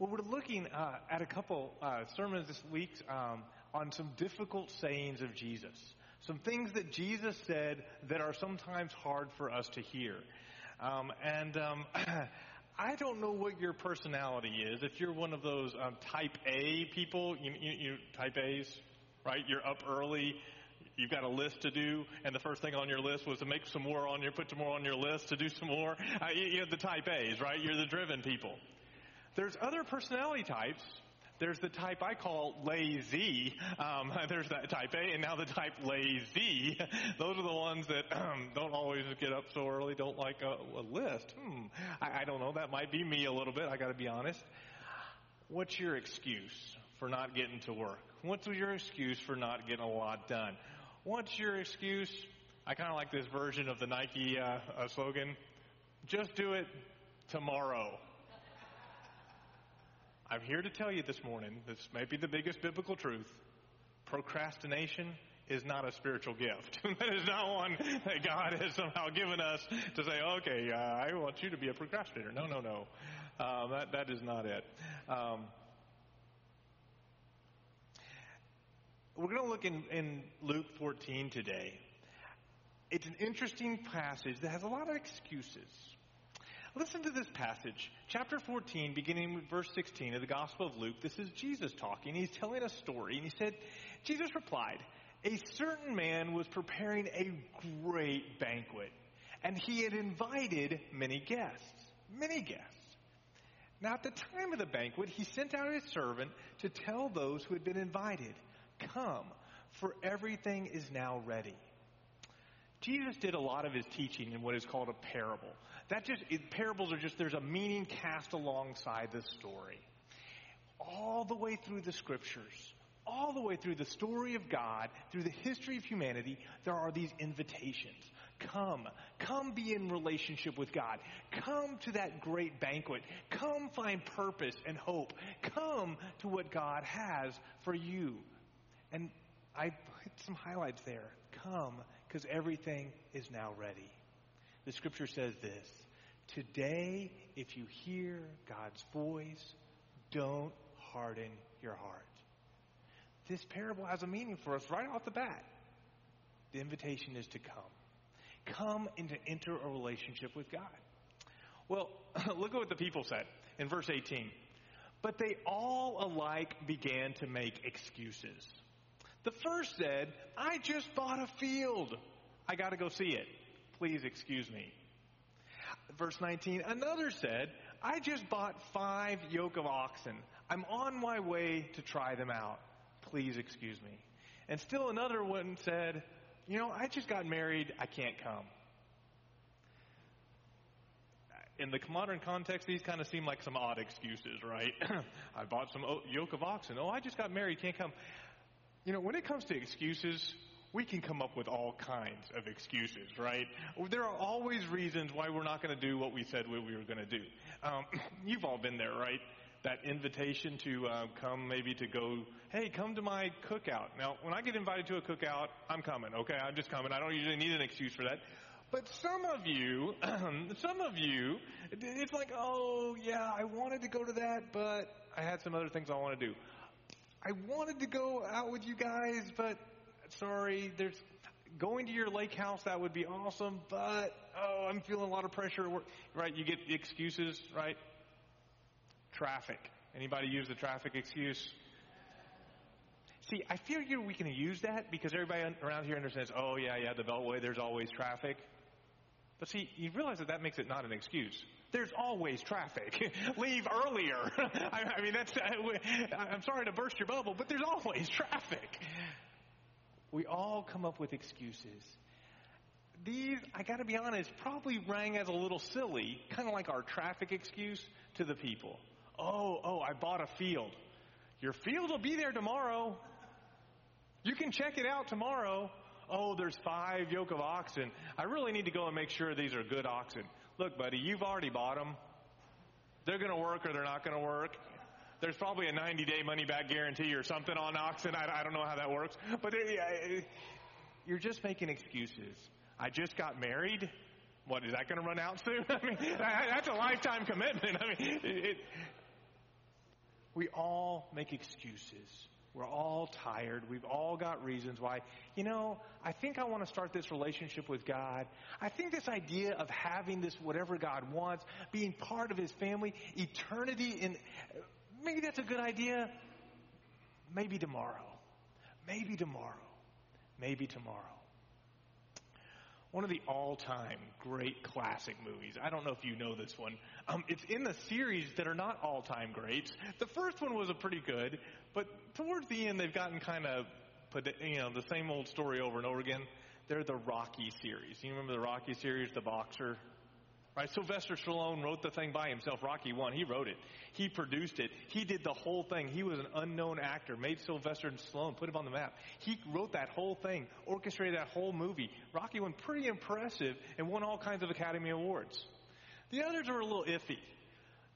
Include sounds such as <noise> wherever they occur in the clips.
Well, we're looking uh, at a couple uh, sermons this week um, on some difficult sayings of Jesus. Some things that Jesus said that are sometimes hard for us to hear. Um, and um, <clears throat> I don't know what your personality is. If you're one of those um, type A people, you, you, you type A's, right? You're up early. You've got a list to do, and the first thing on your list was to make some more on your, put some more on your list to do some more. Uh, you, you're the type A's, right? You're the driven people. There's other personality types. There's the type I call lazy. Um, <laughs> there's that type A, and now the type lazy. <laughs> Those are the ones that um, <clears throat> don't always get up so early, don't like a, a list. Hmm. I, I don't know. That might be me a little bit. I got to be honest. What's your excuse for not getting to work? What's your excuse for not getting a lot done? What's your excuse? I kind of like this version of the Nike uh, uh, slogan. Just do it tomorrow. I'm here to tell you this morning, this may be the biggest biblical truth. Procrastination is not a spiritual gift. <laughs> that is not one that God has somehow given us to say, okay, uh, I want you to be a procrastinator. No, no, no. Um, that, that is not it. Um, we're going to look in, in Luke 14 today. It's an interesting passage that has a lot of excuses. Listen to this passage, chapter 14, beginning with verse 16 of the Gospel of Luke. This is Jesus talking. He's telling a story, and he said, Jesus replied, A certain man was preparing a great banquet, and he had invited many guests. Many guests. Now, at the time of the banquet, he sent out his servant to tell those who had been invited, Come, for everything is now ready. Jesus did a lot of his teaching in what is called a parable. That just it, parables are just there's a meaning cast alongside the story. All the way through the scriptures, all the way through the story of God, through the history of humanity, there are these invitations. Come, come be in relationship with God. Come to that great banquet. Come find purpose and hope. Come to what God has for you. And I put some highlights there. Come, because everything is now ready. The scripture says this Today, if you hear God's voice, don't harden your heart. This parable has a meaning for us right off the bat. The invitation is to come. Come and to enter a relationship with God. Well, <laughs> look at what the people said in verse 18. But they all alike began to make excuses. The first said, I just bought a field. I got to go see it. Please excuse me. Verse 19, another said, I just bought five yoke of oxen. I'm on my way to try them out. Please excuse me. And still another one said, You know, I just got married. I can't come. In the modern context, these kind of seem like some odd excuses, right? <clears throat> I bought some yoke of oxen. Oh, I just got married. Can't come. You know, when it comes to excuses, we can come up with all kinds of excuses, right? There are always reasons why we're not going to do what we said we were going to do. Um, <clears throat> you've all been there, right? That invitation to uh, come, maybe to go, hey, come to my cookout. Now, when I get invited to a cookout, I'm coming, okay? I'm just coming. I don't usually need an excuse for that. But some of you, <clears throat> some of you, it's like, oh, yeah, I wanted to go to that, but I had some other things I want to do. I wanted to go out with you guys, but sorry, there's going to your lake house. That would be awesome, but oh, I'm feeling a lot of pressure. at work. Right? You get the excuses, right? Traffic. Anybody use the traffic excuse? See, I figure we can use that because everybody around here understands. Oh yeah, yeah, the Beltway. There's always traffic. But see, you realize that that makes it not an excuse. There's always traffic. <laughs> Leave earlier. <laughs> I, I mean, that's, <laughs> I'm sorry to burst your bubble, but there's always traffic. We all come up with excuses. These, I gotta be honest, probably rang as a little silly, kind of like our traffic excuse to the people. Oh, oh, I bought a field. Your field will be there tomorrow. You can check it out tomorrow oh, there's five yoke of oxen. I really need to go and make sure these are good oxen. Look, buddy, you've already bought them. They're going to work or they're not going to work. There's probably a 90 day money back guarantee or something on oxen. I, I don't know how that works. But uh, it, you're just making excuses. I just got married. What, is that going to run out soon? <laughs> I mean, that's a lifetime commitment. I mean, it, We all make excuses. We're all tired. We've all got reasons why. You know, I think I want to start this relationship with God. I think this idea of having this whatever God wants, being part of His family, eternity in, maybe that's a good idea. Maybe tomorrow. Maybe tomorrow. Maybe tomorrow. One of the all-time great classic movies. I don't know if you know this one. Um, it's in the series that are not all-time greats. The first one was a pretty good, but towards the end they've gotten kind of, you know, the same old story over and over again. They're the Rocky series. You remember the Rocky series, the boxer? Right? Sylvester Stallone wrote the thing by himself. Rocky One. He wrote it. He produced it. He did the whole thing. He was an unknown actor. Made Sylvester Stallone. Put him on the map. He wrote that whole thing. Orchestrated that whole movie. Rocky One. Pretty impressive and won all kinds of Academy Awards. The others were a little iffy.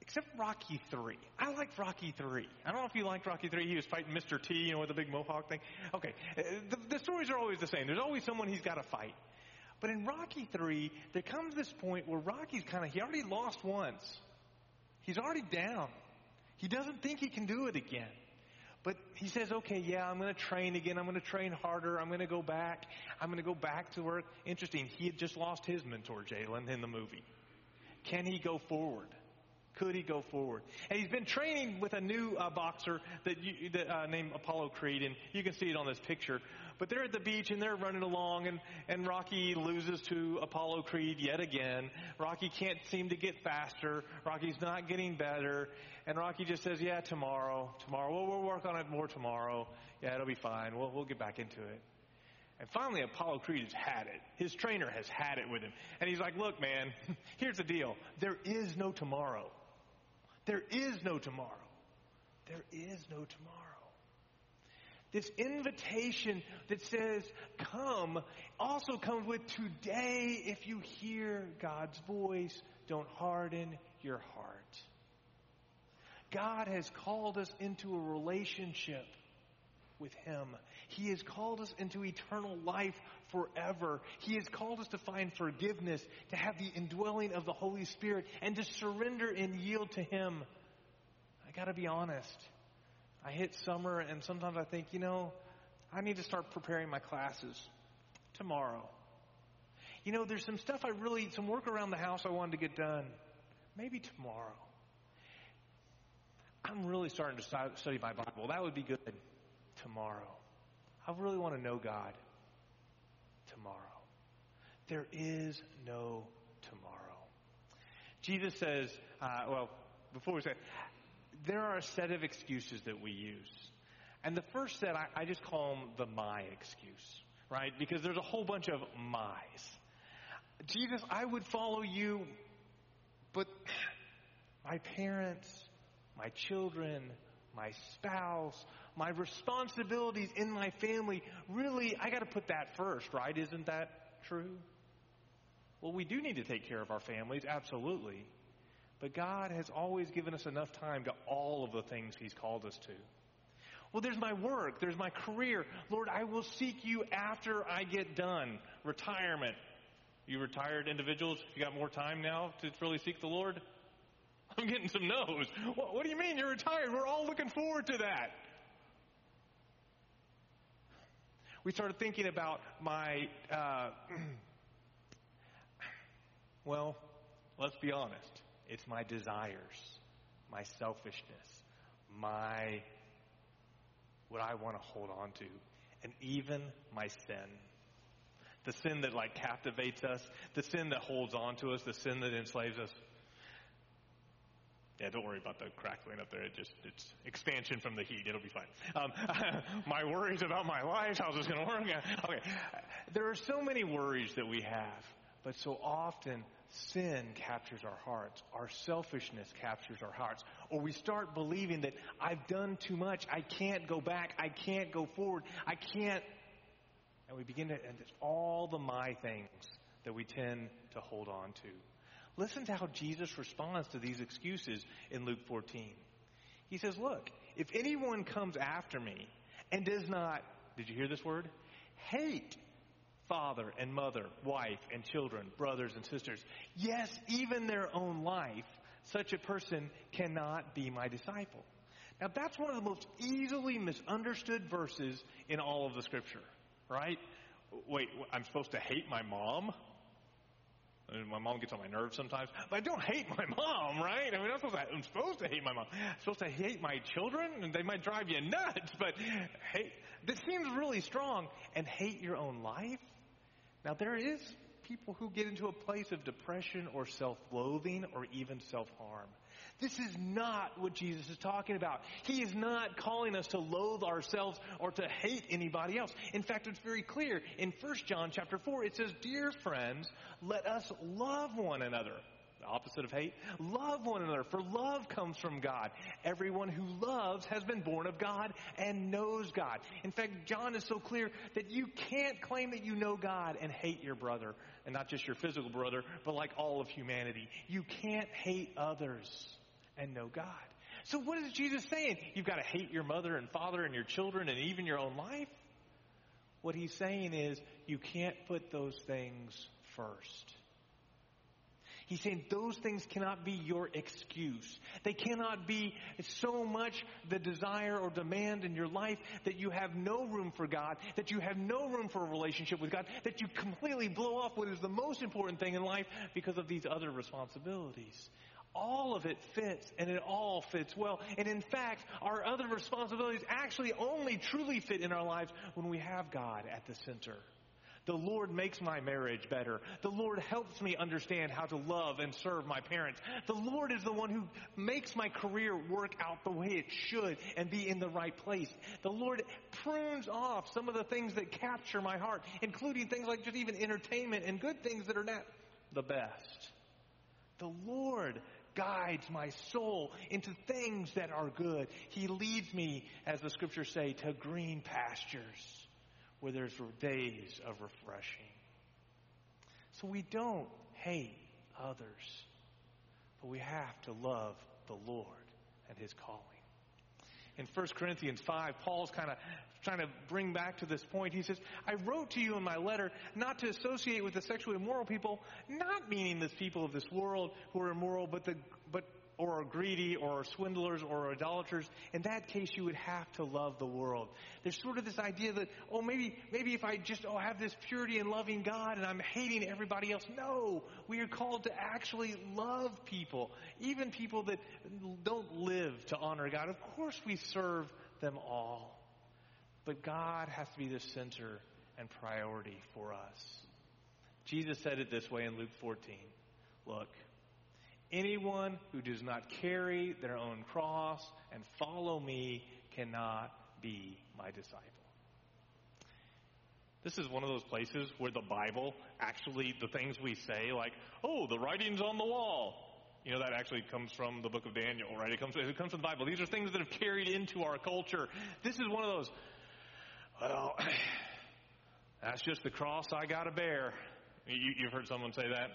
Except Rocky 3. I liked Rocky 3. I don't know if you liked Rocky 3. He was fighting Mr. T, you know, with the big mohawk thing. Okay. Uh, the, the stories are always the same. There's always someone he's got to fight. But in Rocky 3, there comes this point where Rocky's kind of, he already lost once. He's already down. He doesn't think he can do it again. But he says, okay, yeah, I'm going to train again. I'm going to train harder. I'm going to go back. I'm going to go back to work. Interesting. He had just lost his mentor, Jalen, in the movie. Can he go forward? Could he go forward? And he's been training with a new uh, boxer that, you, that uh, named Apollo Creed, and you can see it on this picture. But they're at the beach and they're running along and, and Rocky loses to Apollo Creed yet again. Rocky can't seem to get faster. Rocky's not getting better. And Rocky just says, yeah, tomorrow, tomorrow. We'll, we'll work on it more tomorrow. Yeah, it'll be fine. We'll, we'll get back into it. And finally, Apollo Creed has had it. His trainer has had it with him. And he's like, look, man, <laughs> here's the deal. There is no tomorrow. There is no tomorrow. There is no tomorrow. This invitation that says, come, also comes with today, if you hear God's voice, don't harden your heart. God has called us into a relationship with Him. He has called us into eternal life forever. He has called us to find forgiveness, to have the indwelling of the Holy Spirit, and to surrender and yield to Him. I gotta be honest. I hit summer and sometimes I think, you know, I need to start preparing my classes tomorrow. You know, there's some stuff I really, some work around the house I wanted to get done. Maybe tomorrow. I'm really starting to study my Bible. That would be good tomorrow. I really want to know God tomorrow. There is no tomorrow. Jesus says, uh, well, before we say, there are a set of excuses that we use. And the first set, I, I just call them the my excuse, right? Because there's a whole bunch of my's. Jesus, I would follow you, but <sighs> my parents, my children, my spouse, my responsibilities in my family, really, I got to put that first, right? Isn't that true? Well, we do need to take care of our families, absolutely. But God has always given us enough time to all of the things He's called us to. Well, there's my work, there's my career. Lord, I will seek you after I get done. Retirement. You retired individuals, you got more time now to really seek the Lord? I'm getting some no's. What, what do you mean you're retired? We're all looking forward to that. We started thinking about my, uh, <clears throat> well, let's be honest. It's my desires, my selfishness, my what I want to hold on to, and even my sin. The sin that like captivates us, the sin that holds on to us, the sin that enslaves us. Yeah, don't worry about the crackling up there. It just it's expansion from the heat. It'll be fine. Um, <laughs> my worries about my life, how's this going to work? Okay, there are so many worries that we have, but so often sin captures our hearts, our selfishness captures our hearts, or we start believing that I've done too much, I can't go back, I can't go forward, I can't. And we begin to, and it's all the my things that we tend to hold on to. Listen to how Jesus responds to these excuses in Luke 14. He says, Look, if anyone comes after me and does not, did you hear this word? Hate father and mother, wife and children, brothers and sisters. Yes, even their own life, such a person cannot be my disciple. Now that's one of the most easily misunderstood verses in all of the scripture, right? Wait, I'm supposed to hate my mom? My mom gets on my nerves sometimes, but I don't hate my mom, right? I mean, I'm supposed, to, I'm supposed to hate my mom. I'm supposed to hate my children, they might drive you nuts, but hate, this seems really strong. And hate your own life? Now, there is people who get into a place of depression or self-loathing or even self-harm. This is not what Jesus is talking about. He is not calling us to loathe ourselves or to hate anybody else. In fact, it's very clear in 1 John chapter 4, it says, Dear friends, let us love one another. The opposite of hate. Love one another, for love comes from God. Everyone who loves has been born of God and knows God. In fact, John is so clear that you can't claim that you know God and hate your brother, and not just your physical brother, but like all of humanity. You can't hate others and know God. So what is Jesus saying? You've got to hate your mother and father and your children and even your own life? What he's saying is you can't put those things first. He's saying those things cannot be your excuse. They cannot be so much the desire or demand in your life that you have no room for God, that you have no room for a relationship with God, that you completely blow off what is the most important thing in life because of these other responsibilities all of it fits and it all fits well. And in fact, our other responsibilities actually only truly fit in our lives when we have God at the center. The Lord makes my marriage better. The Lord helps me understand how to love and serve my parents. The Lord is the one who makes my career work out the way it should and be in the right place. The Lord prunes off some of the things that capture my heart, including things like just even entertainment and good things that are not the best. The Lord guides my soul into things that are good. He leads me, as the scriptures say, to green pastures where there's days of refreshing. So we don't hate others, but we have to love the Lord and His calling. In 1 Corinthians 5, Paul's kind of trying to bring back to this point. He says, I wrote to you in my letter not to associate with the sexually immoral people, not meaning the people of this world who are immoral, but the, or are greedy or are swindlers or are idolaters. In that case, you would have to love the world. There's sort of this idea that, oh, maybe, maybe if I just, oh, have this purity and loving God and I'm hating everybody else. No, we are called to actually love people, even people that don't live to honor God. Of course we serve them all. But God has to be the center and priority for us. Jesus said it this way in Luke 14. Look, anyone who does not carry their own cross and follow me cannot be my disciple. This is one of those places where the Bible actually, the things we say, like, oh, the writing's on the wall. You know, that actually comes from the book of Daniel, right? It comes, it comes from the Bible. These are things that have carried into our culture. This is one of those, well, <clears throat> that's just the cross I got to bear. You, you've heard someone say that?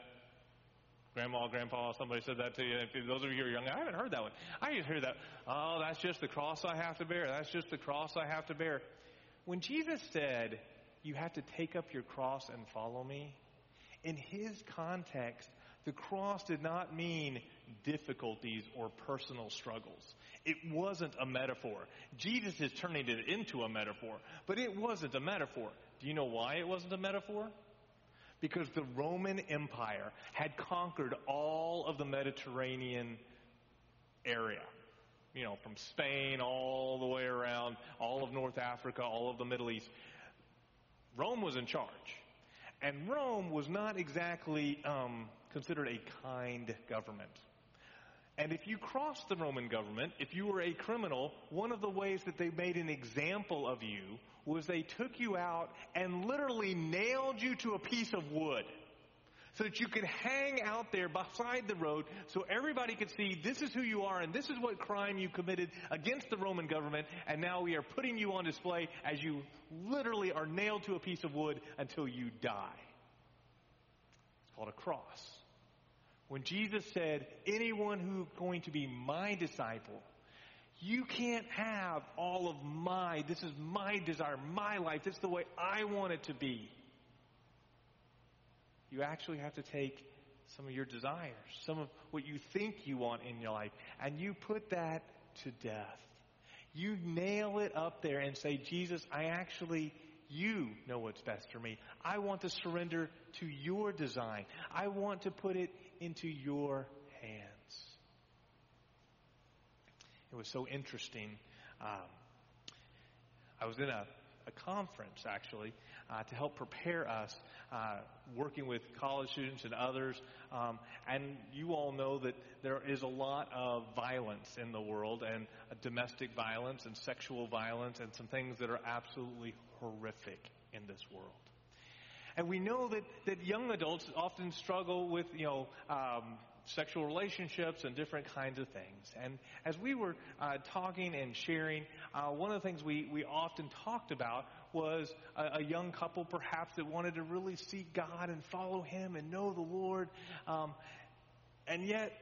Grandma, grandpa, somebody said that to you. If those of you who are young, I haven't heard that one. I used to hear that. Oh, that's just the cross I have to bear. That's just the cross I have to bear. When Jesus said, you have to take up your cross and follow me, in his context, the cross did not mean difficulties or personal struggles. It wasn't a metaphor. Jesus is turning it into a metaphor, but it wasn't a metaphor. Do you know why it wasn't a metaphor? Because the Roman Empire had conquered all of the Mediterranean area. You know, from Spain all the way around, all of North Africa, all of the Middle East. Rome was in charge. And Rome was not exactly um, considered a kind government. And if you crossed the Roman government, if you were a criminal, one of the ways that they made an example of you was they took you out and literally nailed you to a piece of wood so that you could hang out there beside the road so everybody could see this is who you are and this is what crime you committed against the Roman government and now we are putting you on display as you literally are nailed to a piece of wood until you die. It's called a cross. When Jesus said, anyone who's going to be my disciple, you can't have all of my, this is my desire, my life, this is the way I want it to be. You actually have to take some of your desires, some of what you think you want in your life, and you put that to death. You nail it up there and say, Jesus, I actually, you know what's best for me. I want to surrender to your design. I want to put it into your hands. It was so interesting. Um, I was in a, a conference actually uh, to help prepare us, uh, working with college students and others. Um, and you all know that there is a lot of violence in the world, and uh, domestic violence and sexual violence, and some things that are absolutely horrific in this world. And we know that, that young adults often struggle with, you know, um, sexual relationships and different kinds of things. And as we were uh, talking and sharing, uh, one of the things we, we often talked about was a, a, young couple perhaps that wanted to really seek God and follow Him and know the Lord. Um, and yet,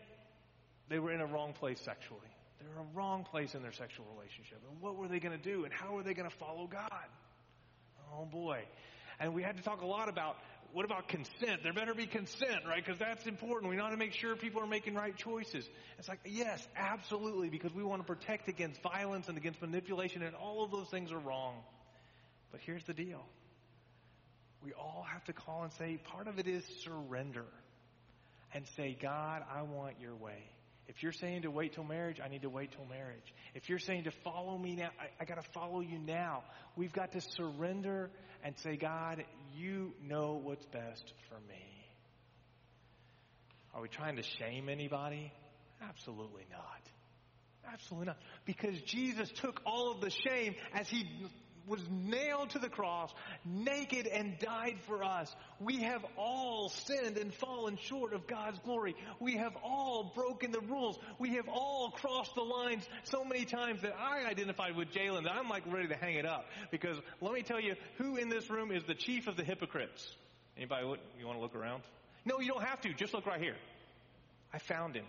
they were in a wrong place sexually. They were in a wrong place in their sexual relationship. And what were they going to do? And how were they going to follow God? Oh boy. And we had to talk a lot about what about consent? There better be consent, right? Because that's important. We want to make sure people are making right choices. It's like, yes, absolutely, because we want to protect against violence and against manipulation, and all of those things are wrong. But here's the deal we all have to call and say, part of it is surrender. And say, God, I want your way. If you're saying to wait till marriage, I need to wait till marriage. If you're saying to follow me now, I, I got to follow you now. We've got to surrender and say, God, you know what's best for me. Are we trying to shame anybody? Absolutely not. Absolutely not. Because Jesus took all of the shame as he was nailed to the cross, naked, and died for us. We have all sinned and fallen short of God's glory. We have all broken the rules. We have all crossed the lines so many times that I identified with Jalen that I'm like ready to hang it up. Because let me tell you, who in this room is the chief of the hypocrites? Anybody, you want to look around? No, you don't have to. Just look right here. I found him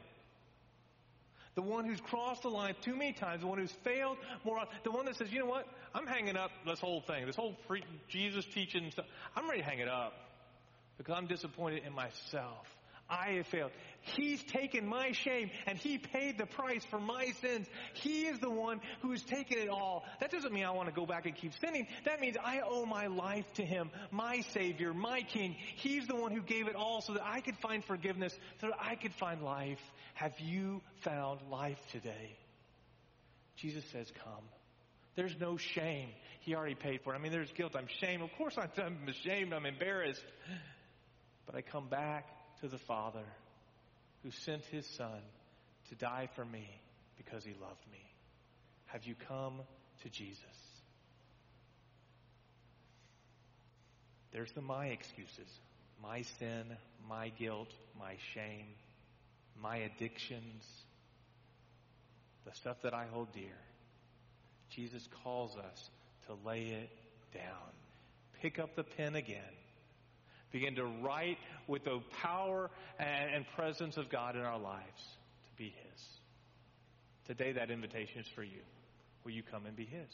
the one who's crossed the line too many times, the one who's failed more the one that says, you know what, I'm hanging up this whole thing, this whole Jesus teaching stuff. I'm ready to hang it up because I'm disappointed in myself. I have failed. He's taken my shame and He paid the price for my sins. He is the one who has taken it all. That doesn't mean I want to go back and keep sinning. That means I owe my life to Him, my Savior, my King. He's the one who gave it all so that I could find forgiveness, so that I could find life. Have you found life today? Jesus says, Come. There's no shame. He already paid for it. I mean, there's guilt. I'm ashamed. Of course I'm <laughs> ashamed. I'm embarrassed. But I come back to the Father who sent his Son to die for me because he loved me. Have you come to Jesus? There's the my excuses my sin, my guilt, my shame, my addictions, the stuff that I hold dear. Jesus calls us to lay it down. Pick up the pen again begin to write with the power and, presence of God in our lives to be His. Today, that invitation is for you. Will you come and be His?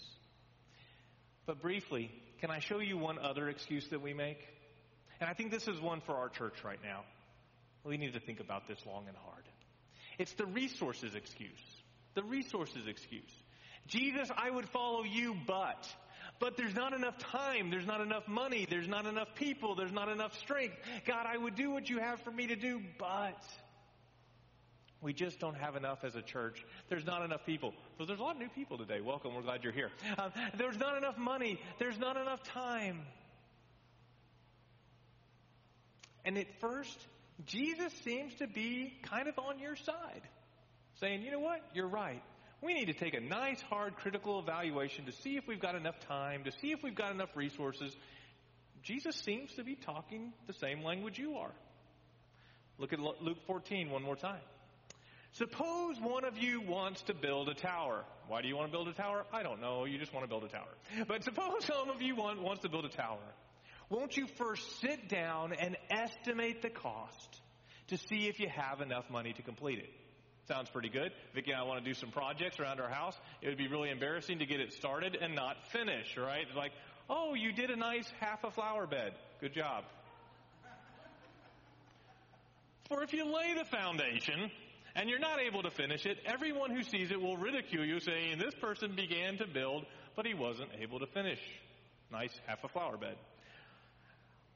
But briefly, can I show you one other excuse that we make? And I think this is one for our church right now. We need to think about this long and hard. It's the resources excuse. The resources excuse. Jesus, I would follow you, but but there's not enough time, there's not enough money, there's not enough people, there's not enough strength. God, I would do what you have for me to do, but we just don't have enough as a church. There's not enough people. So there's a lot of new people today. Welcome. We're glad you're here. Um, there's not enough money. There's not enough time. And at first, Jesus seems to be kind of on your side, saying, you know what? You're right we need to take a nice, hard, critical evaluation to see if we've got enough time, to see if we've got enough resources. Jesus seems to be talking the same language you are. Look at Luke 14 one more time. Suppose one of you wants to build a tower. Why do you want to build a tower? I don't know. You just want to build a tower. But suppose <laughs> some of you want, wants to build a tower. Won't you first sit down and estimate the cost to see if you have enough money to complete it? Sounds pretty good. Vicki and I want to do some projects around our house. It would be really embarrassing to get it started and not finish, right? Like, oh, you did a nice half a flower bed. Good job. For if you lay the foundation and you're not able to finish it, everyone who sees it will ridicule you, saying, This person began to build, but he wasn't able to finish. Nice, half a flower bed.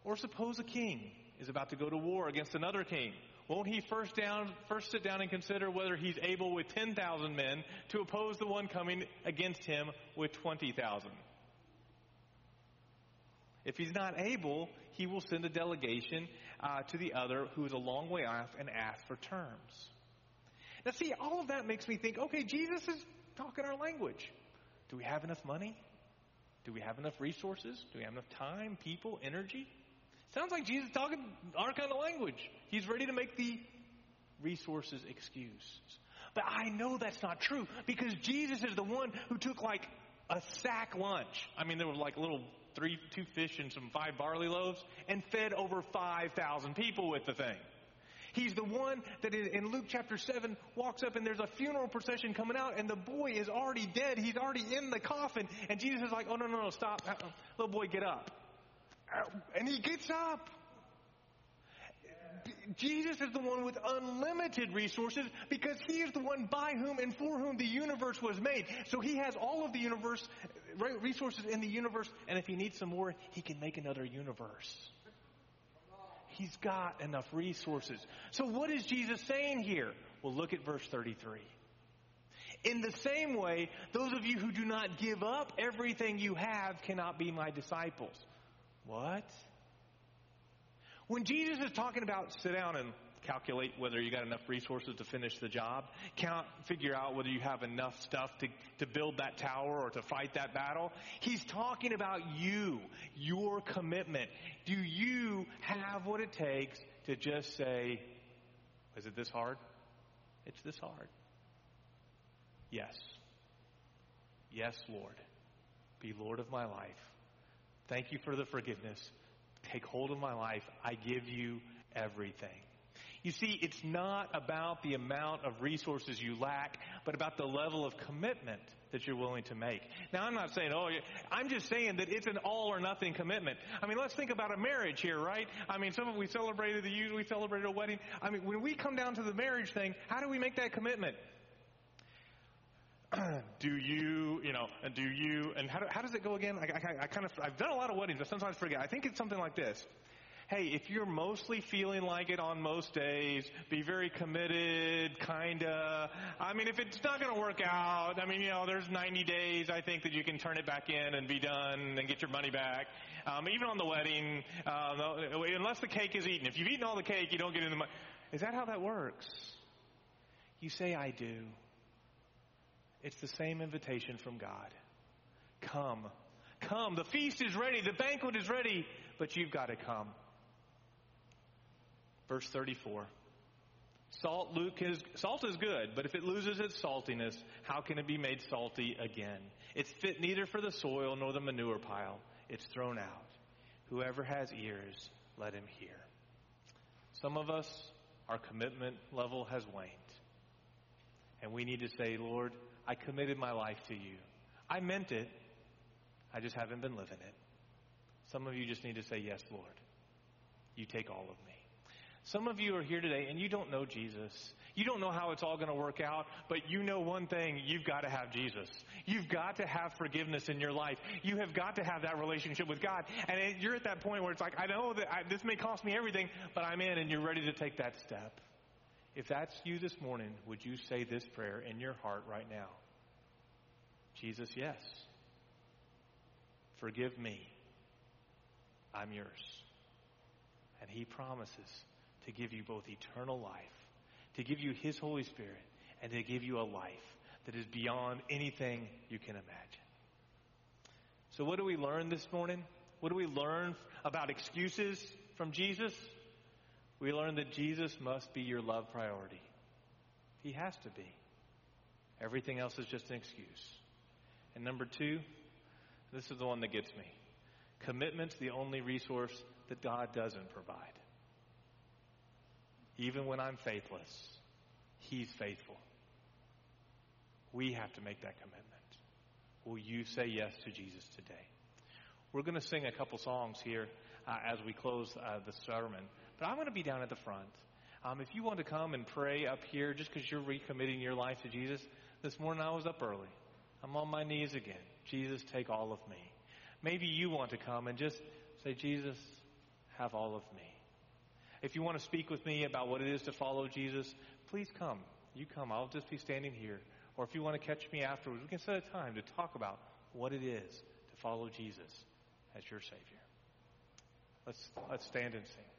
Or suppose a king is about to go to war against another king. Won't he first down first sit down and consider whether he's able with 10,000 men to oppose the one coming against him with 20,000? If he's not able, he will send a delegation uh, to the other who is a long way off and ask for terms. Now, see, all of that makes me think okay, Jesus is talking our language. Do we have enough money? Do we have enough resources? Do we have enough time, people, energy? Sounds like Jesus talking our kind of language. He's ready to make the resources excuse. But I know that's not true because Jesus is the one who took like a sack lunch. I mean, there were like little three, two fish and some five barley loaves and fed over 5,000 people with the thing. He's the one that in Luke chapter 7 walks up and there's a funeral procession coming out and the boy is already dead. He's already in the coffin. And Jesus is like, oh, no, no, no, stop. Uh-uh. Little boy, get up. Uh, and he gets up. Jesus is the one with unlimited resources because he is the one by whom and for whom the universe was made. So he has all of the universe, uh, resources in the universe, and if he needs some more, he can make another universe. He's got enough resources. So what is Jesus saying here? Well, look at verse 33. In the same way, those of you who do not give up everything you have cannot be my disciples. What? When Jesus is talking about sit down and calculate whether you got enough resources to finish the job, count, figure out whether you have enough stuff to, to build that tower or to fight that battle. He's talking about you, your commitment. Do you have what it takes to just say, is it this hard? It's this hard. Yes. Yes, Lord. Be Lord of my life. Thank you for the forgiveness. Take hold of my life. I give you everything. You see, it's not about the amount of resources you lack, but about the level of commitment that you're willing to make. Now, I'm not saying, oh, I'm just saying that it's an all or nothing commitment. I mean, let's think about a marriage here, right? I mean, some of we celebrated the we celebrated a wedding. I mean, when we come down to the marriage thing, how do we make that commitment? <clears throat> do you, you know, and do you, and how, how does it go again? I, I, I kind of, I've done a lot of weddings, but sometimes forget. I think it's something like this hey, if you're mostly feeling like it on most days, be very committed, kinda. I mean, if it's not to work out, I mean, you know, there's 90 days, I think that you can turn it back in and be done and get your money back. Um, even on the wedding, uh, unless the cake is eaten. If you've eaten all the cake, you don't get the money. Is that how that works? You say, I do. It's the same invitation from God. Come. Come. The feast is ready. The banquet is ready, but you've got to come. Verse 34. Salt, Luke is, salt is good, but if it loses its saltiness, how can it be made salty again? It's fit neither for the soil nor the manure pile. It's thrown out. Whoever has ears, let him hear. Some of us, our commitment level has waned. And we need to say, Lord, I committed my life to you. I meant it. I just haven't been living it. Some of you just need to say, Yes, Lord. You take all of me. Some of you are here today and you don't know Jesus. You don't know how it's all going to work out, but you know one thing, you've got to have Jesus. You've got to have forgiveness in your life. You have got to have that relationship with God. And you're at that point where it's like, I know that I, this may cost me everything, but I'm in and you're ready to take that step. If that's you this morning, would you say this prayer in your heart right now? Jesus, yes. Forgive me. I'm yours. And he promises to give you both eternal life, to give you His Holy Spirit, and to give you a life that is beyond anything you can imagine. So, what do we learn this morning? What do we learn about excuses from Jesus? We learn that Jesus must be your love priority. He has to be. Everything else is just an excuse. And number two, this is the one that gets me. Commitment's the only resource that God doesn't provide. Even when I'm faithless, He's faithful. We have to make that commitment. Will you say yes to Jesus today? We're going to sing a couple songs here uh, as we close uh, the sermon, but I'm going to be down at the front. Um, if you want to come and pray up here just because you're recommitting your life to Jesus, this morning I was up early. I'm on my knees again. Jesus, take all of me. Maybe you want to come and just say, Jesus, have all of me. If you want to speak with me about what it is to follow Jesus, please come. You come. I'll just be standing here. Or if you want to catch me afterwards, we can set a time to talk about what it is to follow Jesus as your Savior. Let's, let's stand and sing.